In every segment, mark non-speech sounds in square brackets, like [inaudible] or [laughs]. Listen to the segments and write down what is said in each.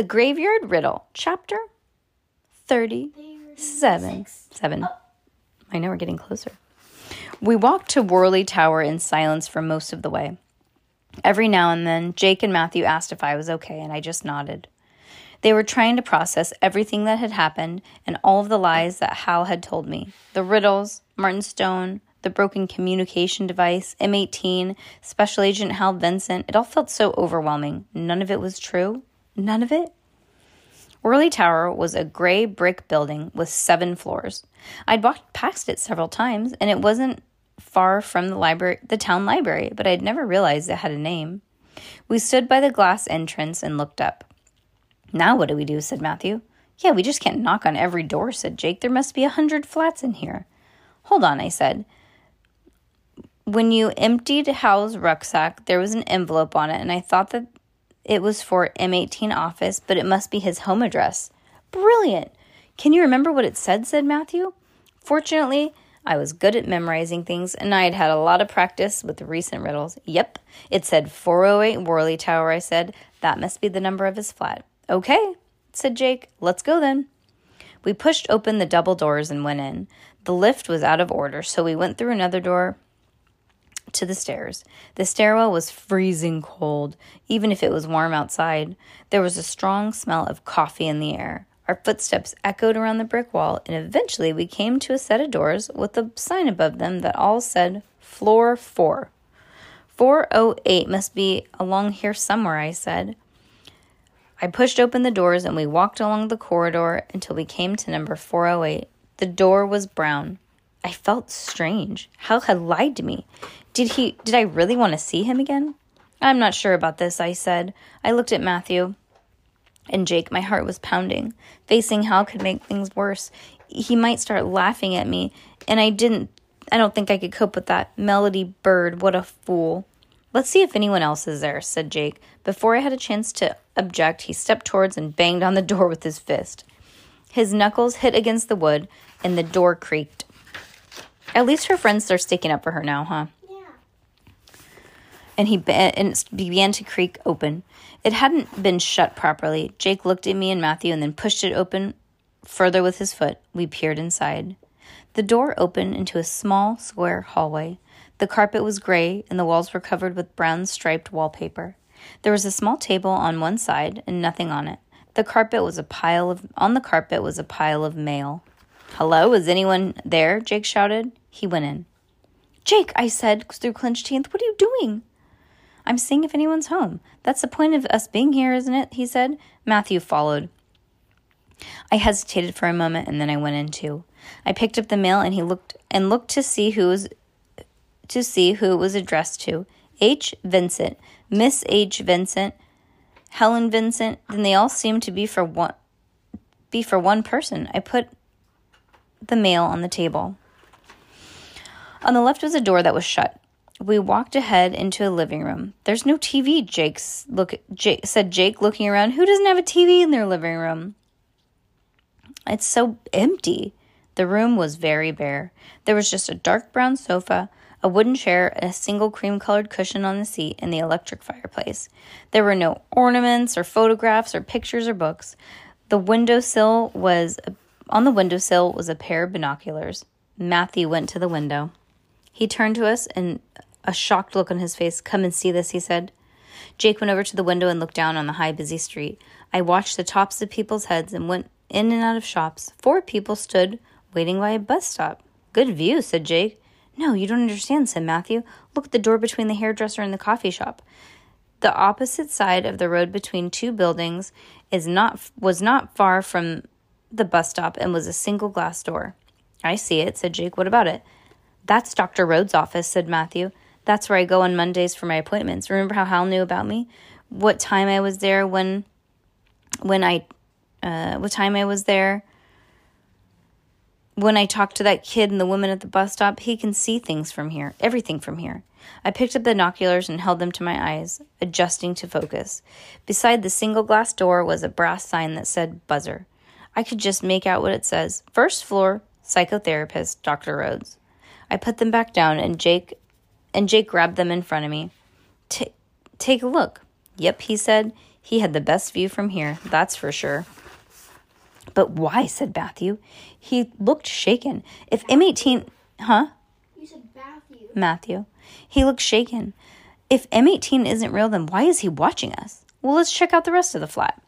The Graveyard Riddle, Chapter 37. Seven. Oh. I know we're getting closer. We walked to Worley Tower in silence for most of the way. Every now and then, Jake and Matthew asked if I was okay, and I just nodded. They were trying to process everything that had happened and all of the lies that Hal had told me the riddles, Martin Stone, the broken communication device, M18, Special Agent Hal Vincent. It all felt so overwhelming. None of it was true. None of it. Worley Tower was a gray brick building with seven floors. I'd walked past it several times, and it wasn't far from the library, the town library, but I'd never realized it had a name. We stood by the glass entrance and looked up. Now what do we do? said Matthew. Yeah, we just can't knock on every door, said Jake. There must be a hundred flats in here. Hold on, I said. When you emptied Hal's rucksack, there was an envelope on it, and I thought that it was for M18 office, but it must be his home address. Brilliant! Can you remember what it said? said Matthew. Fortunately, I was good at memorizing things, and I had had a lot of practice with the recent riddles. Yep, it said 408 Worley Tower, I said. That must be the number of his flat. Okay, said Jake. Let's go then. We pushed open the double doors and went in. The lift was out of order, so we went through another door to the stairs. The stairwell was freezing cold, even if it was warm outside. There was a strong smell of coffee in the air. Our footsteps echoed around the brick wall, and eventually we came to a set of doors with a sign above them that all said Floor 4. 408 must be along here somewhere, I said. I pushed open the doors and we walked along the corridor until we came to number 408. The door was brown. I felt strange. Hal had lied to me. Did he did I really want to see him again? I'm not sure about this, I said. I looked at Matthew and Jake. My heart was pounding. Facing Hal could make things worse. He might start laughing at me, and I didn't I don't think I could cope with that. Melody Bird, what a fool. Let's see if anyone else is there, said Jake. Before I had a chance to object, he stepped towards and banged on the door with his fist. His knuckles hit against the wood, and the door creaked. At least her friends are sticking up for her now, huh? And he be- and it began to creak open. It hadn't been shut properly. Jake looked at me and Matthew and then pushed it open further with his foot. We peered inside. The door opened into a small, square hallway. The carpet was gray and the walls were covered with brown striped wallpaper. There was a small table on one side and nothing on it. The carpet was a pile of on the carpet was a pile of mail. Hello, is anyone there? Jake shouted. He went in. Jake, I said through clenched teeth, what are you doing? I'm seeing if anyone's home. That's the point of us being here, isn't it? He said. Matthew followed. I hesitated for a moment and then I went in too. I picked up the mail and he looked and looked to see who was to see who it was addressed to. H. Vincent, Miss H. Vincent, Helen Vincent. Then they all seemed to be for one be for one person. I put the mail on the table. On the left was a door that was shut. We walked ahead into a living room. There's no TV, Jake's look Jake said Jake looking around. Who doesn't have a TV in their living room? It's so empty. The room was very bare. There was just a dark brown sofa, a wooden chair, and a single cream colored cushion on the seat and the electric fireplace. There were no ornaments or photographs or pictures or books. The windowsill was on the windowsill was a pair of binoculars. Matthew went to the window. He turned to us and a shocked look on his face. Come and see this, he said. Jake went over to the window and looked down on the high, busy street. I watched the tops of people's heads and went in and out of shops. Four people stood waiting by a bus stop. Good view, said Jake. No, you don't understand, said Matthew. Look at the door between the hairdresser and the coffee shop. The opposite side of the road between two buildings is not was not far from the bus stop and was a single glass door. I see it, said Jake. What about it? That's Dr. Rhodes' office, said Matthew. That's where I go on Mondays for my appointments. Remember how Hal knew about me? What time I was there when when I, uh, what time I was there. When I talked to that kid and the woman at the bus stop, he can see things from here, everything from here. I picked up the binoculars and held them to my eyes, adjusting to focus. Beside the single glass door was a brass sign that said buzzer. I could just make out what it says First floor, psychotherapist, Dr. Rhodes. I put them back down and Jake and Jake grabbed them in front of me. Take a look. Yep, he said. He had the best view from here, that's for sure. But why? said Matthew. He looked shaken. If M18. Huh? You said Matthew. Matthew. He looked shaken. If M18 isn't real, then why is he watching us? Well, let's check out the rest of the flat,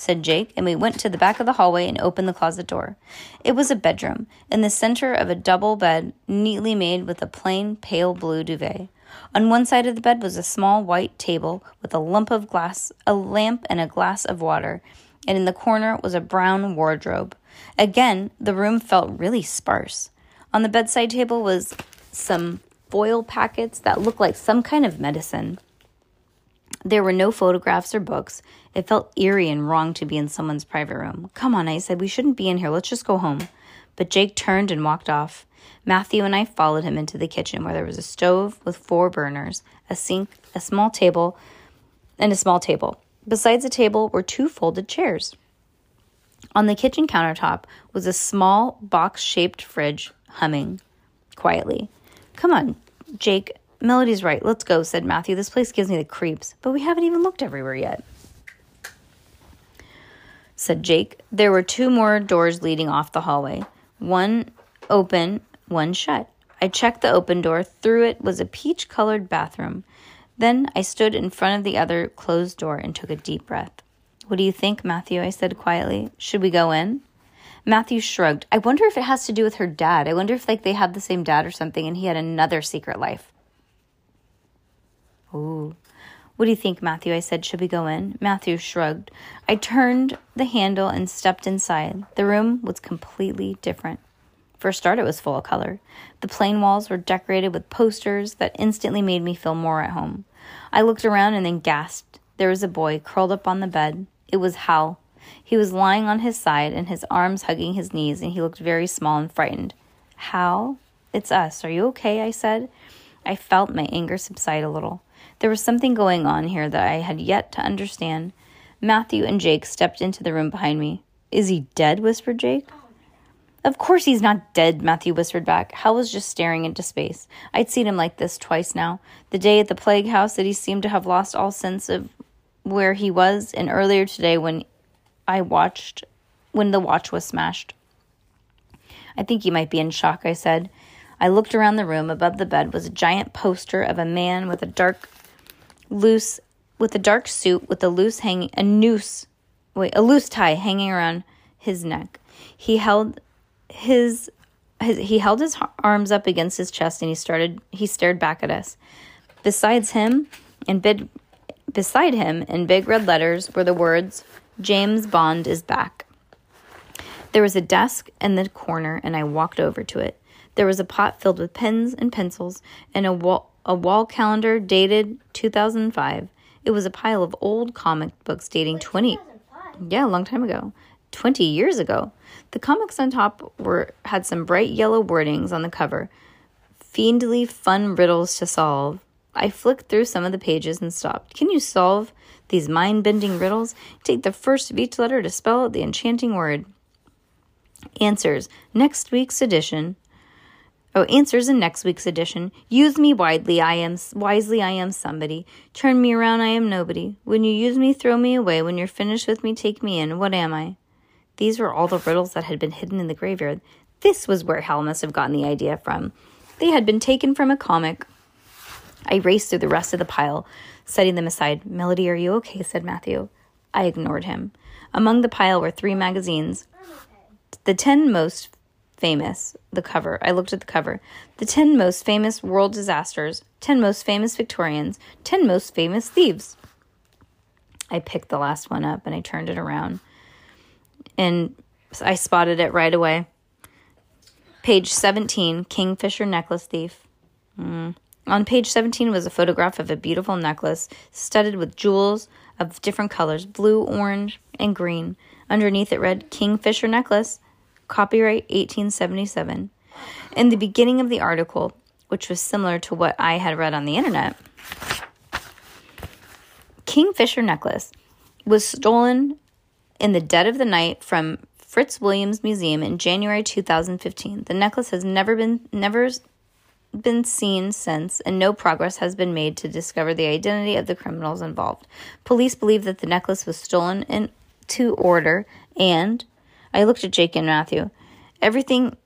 said Jake, and we went to the back of the hallway and opened the closet door. It was a bedroom, in the center of a double bed, neatly made with a plain, pale blue duvet. On one side of the bed was a small white table with a lump of glass, a lamp, and a glass of water, and in the corner was a brown wardrobe. Again, the room felt really sparse. On the bedside table was some foil packets that looked like some kind of medicine. There were no photographs or books. It felt eerie and wrong to be in someone's private room. Come on, I said, we shouldn't be in here. Let's just go home. But Jake turned and walked off. Matthew and I followed him into the kitchen where there was a stove with four burners, a sink, a small table, and a small table. Besides the table were two folded chairs. On the kitchen countertop was a small box shaped fridge humming quietly. Come on, Jake. Melody's right. Let's go, said Matthew. This place gives me the creeps, but we haven't even looked everywhere yet. Said Jake. There were two more doors leading off the hallway, one open one shut. I checked the open door. Through it was a peach colored bathroom. Then I stood in front of the other closed door and took a deep breath. What do you think, Matthew? I said quietly. Should we go in? Matthew shrugged. I wonder if it has to do with her dad. I wonder if like they had the same dad or something and he had another secret life. Ooh. What do you think, Matthew? I said, Should we go in? Matthew shrugged. I turned the handle and stepped inside. The room was completely different. For a start, it was full of color. The plain walls were decorated with posters that instantly made me feel more at home. I looked around and then gasped. There was a boy curled up on the bed. It was Hal. He was lying on his side and his arms hugging his knees, and he looked very small and frightened. Hal, it's us. Are you okay? I said. I felt my anger subside a little. There was something going on here that I had yet to understand. Matthew and Jake stepped into the room behind me. Is he dead? whispered Jake. Of course he's not dead, Matthew whispered back. Hal was just staring into space. I'd seen him like this twice now. The day at the plague house that he seemed to have lost all sense of where he was, and earlier today when I watched when the watch was smashed. I think he might be in shock, I said. I looked around the room. Above the bed was a giant poster of a man with a dark loose with a dark suit with a loose hanging a noose wait, a loose tie hanging around his neck. He held his, his he held his arms up against his chest and he started he stared back at us. Besides him, in big beside him in big red letters were the words James Bond is back. There was a desk in the corner and I walked over to it. There was a pot filled with pens and pencils and a wall, a wall calendar dated 2005. It was a pile of old comic books dating 20 Yeah, a long time ago. 20 years ago. The comics on top were had some bright yellow wordings on the cover. Fiendly fun riddles to solve. I flicked through some of the pages and stopped. Can you solve these mind bending riddles? Take the first of each letter to spell out the enchanting word. Answers. Next week's edition. Oh, answers in next week's edition. Use me widely, I am wisely, I am somebody. Turn me around, I am nobody. When you use me, throw me away. When you're finished with me, take me in. What am I? These were all the riddles that had been hidden in the graveyard. This was where Hal must have gotten the idea from. They had been taken from a comic. I raced through the rest of the pile, setting them aside. Melody, are you okay? said Matthew. I ignored him. Among the pile were three magazines. The ten most famous, the cover. I looked at the cover. The ten most famous world disasters, ten most famous Victorians, ten most famous thieves. I picked the last one up and I turned it around and I spotted it right away. Page 17, Kingfisher Necklace Thief. Mm. On page 17 was a photograph of a beautiful necklace studded with jewels, of different colors blue, orange, and green. Underneath it read Kingfisher Necklace, copyright 1877. In the beginning of the article, which was similar to what I had read on the internet, Kingfisher Necklace was stolen in the dead of the night from Fritz Williams Museum in January 2015. The necklace has never been never been seen since, and no progress has been made to discover the identity of the criminals involved. Police believe that the necklace was stolen in to order, and I looked at Jake and Matthew. Everything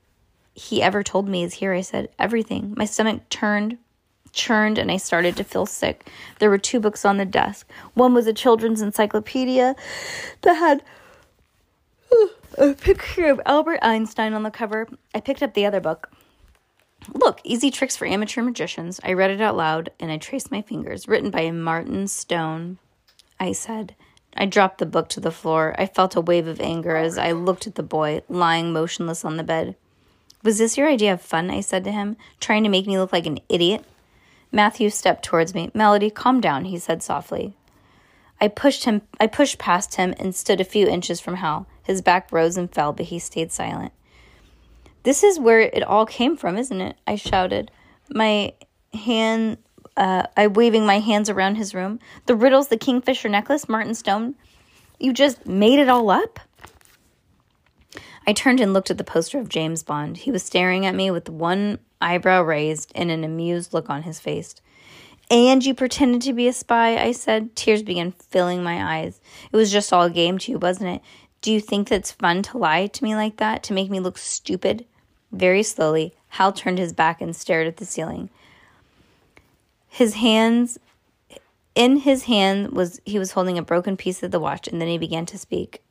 he ever told me is here, I said. Everything. My stomach turned, churned, and I started to feel sick. There were two books on the desk. One was a children's encyclopedia that had uh, a picture of Albert Einstein on the cover. I picked up the other book. Look, Easy Tricks for Amateur Magicians. I read it out loud and I traced my fingers. Written by Martin Stone. I said. I dropped the book to the floor. I felt a wave of anger as I looked at the boy, lying motionless on the bed. Was this your idea of fun? I said to him, trying to make me look like an idiot. Matthew stepped towards me. Melody, calm down, he said softly. I pushed him I pushed past him and stood a few inches from Hal. His back rose and fell, but he stayed silent. This is where it all came from, isn't it? I shouted. My hand uh, I waving my hands around his room. The riddles, the kingfisher necklace, Martin Stone. You just made it all up? I turned and looked at the poster of James Bond. He was staring at me with one eyebrow raised and an amused look on his face. And you pretended to be a spy, I said. Tears began filling my eyes. It was just all a game to you, wasn't it? Do you think that's fun to lie to me like that, to make me look stupid? Very slowly, Hal turned his back and stared at the ceiling. His hands in his hand was he was holding a broken piece of the watch and then he began to speak.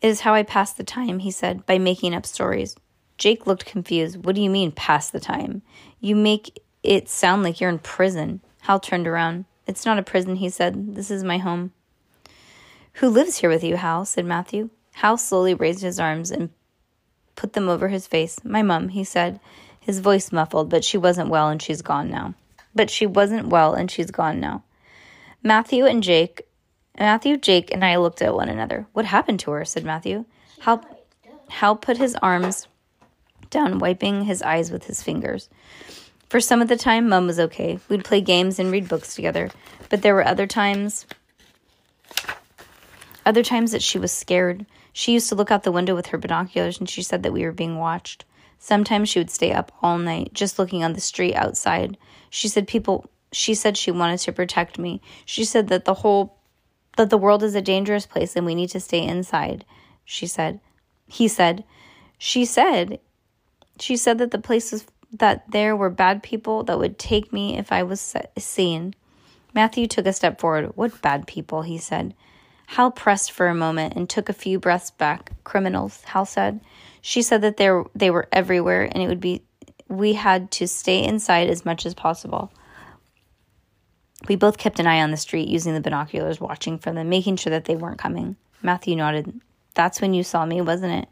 It is how I pass the time, he said, by making up stories. Jake looked confused. What do you mean, pass the time? You make it sound like you're in prison. Hal turned around. It's not a prison, he said. This is my home. Who lives here with you, Hal? said Matthew. Hal slowly raised his arms and put them over his face. My mum, he said, his voice muffled, but she wasn't well and she's gone now. But she wasn't well and she's gone now. Matthew and Jake, Matthew, Jake, and I looked at one another. What happened to her? said Matthew. Hal, Hal put his arms down, wiping his eyes with his fingers. For some of the time, Mum was okay. We'd play games and read books together. But there were other times, other times that she was scared. She used to look out the window with her binoculars and she said that we were being watched. Sometimes she would stay up all night just looking on the street outside. She said people she said she wanted to protect me. She said that the whole that the world is a dangerous place and we need to stay inside. She said. He said. She said. She said that the place was that there were bad people that would take me if I was seen. Matthew took a step forward. What bad people? he said. Hal pressed for a moment and took a few breaths back. Criminals, Hal said. She said that there they were everywhere and it would be we had to stay inside as much as possible. We both kept an eye on the street using the binoculars, watching for them, making sure that they weren't coming. Matthew nodded. That's when you saw me, wasn't it?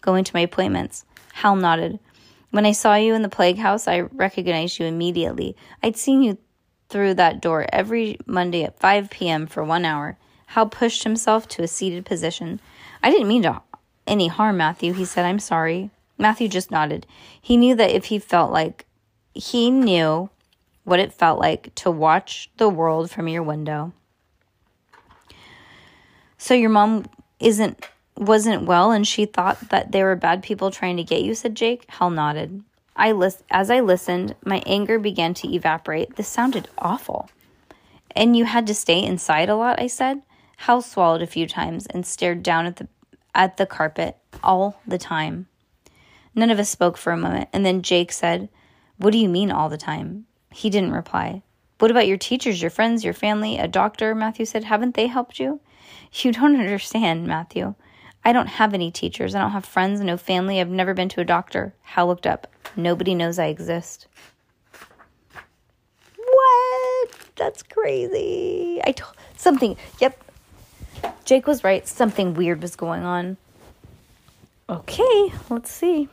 Going to my appointments. Hal nodded. When I saw you in the plague house, I recognized you immediately. I'd seen you through that door every Monday at 5 p.m. for one hour. Hal pushed himself to a seated position. I didn't mean to any harm, Matthew, he said. I'm sorry. Matthew just nodded. He knew that if he felt like he knew what it felt like to watch the world from your window. So your mom isn't wasn't well and she thought that there were bad people trying to get you, said Jake. Hal nodded. I lis- as I listened, my anger began to evaporate. This sounded awful. And you had to stay inside a lot, I said. Hal swallowed a few times and stared down at the at the carpet all the time. None of us spoke for a moment, and then Jake said, What do you mean all the time? He didn't reply. What about your teachers, your friends, your family, a doctor? Matthew said, Haven't they helped you? You don't [laughs] understand, Matthew. I don't have any teachers. I don't have friends, no family. I've never been to a doctor. Hal looked up. Nobody knows I exist. What? That's crazy. I told something. Yep. Jake was right. Something weird was going on. Okay, let's see.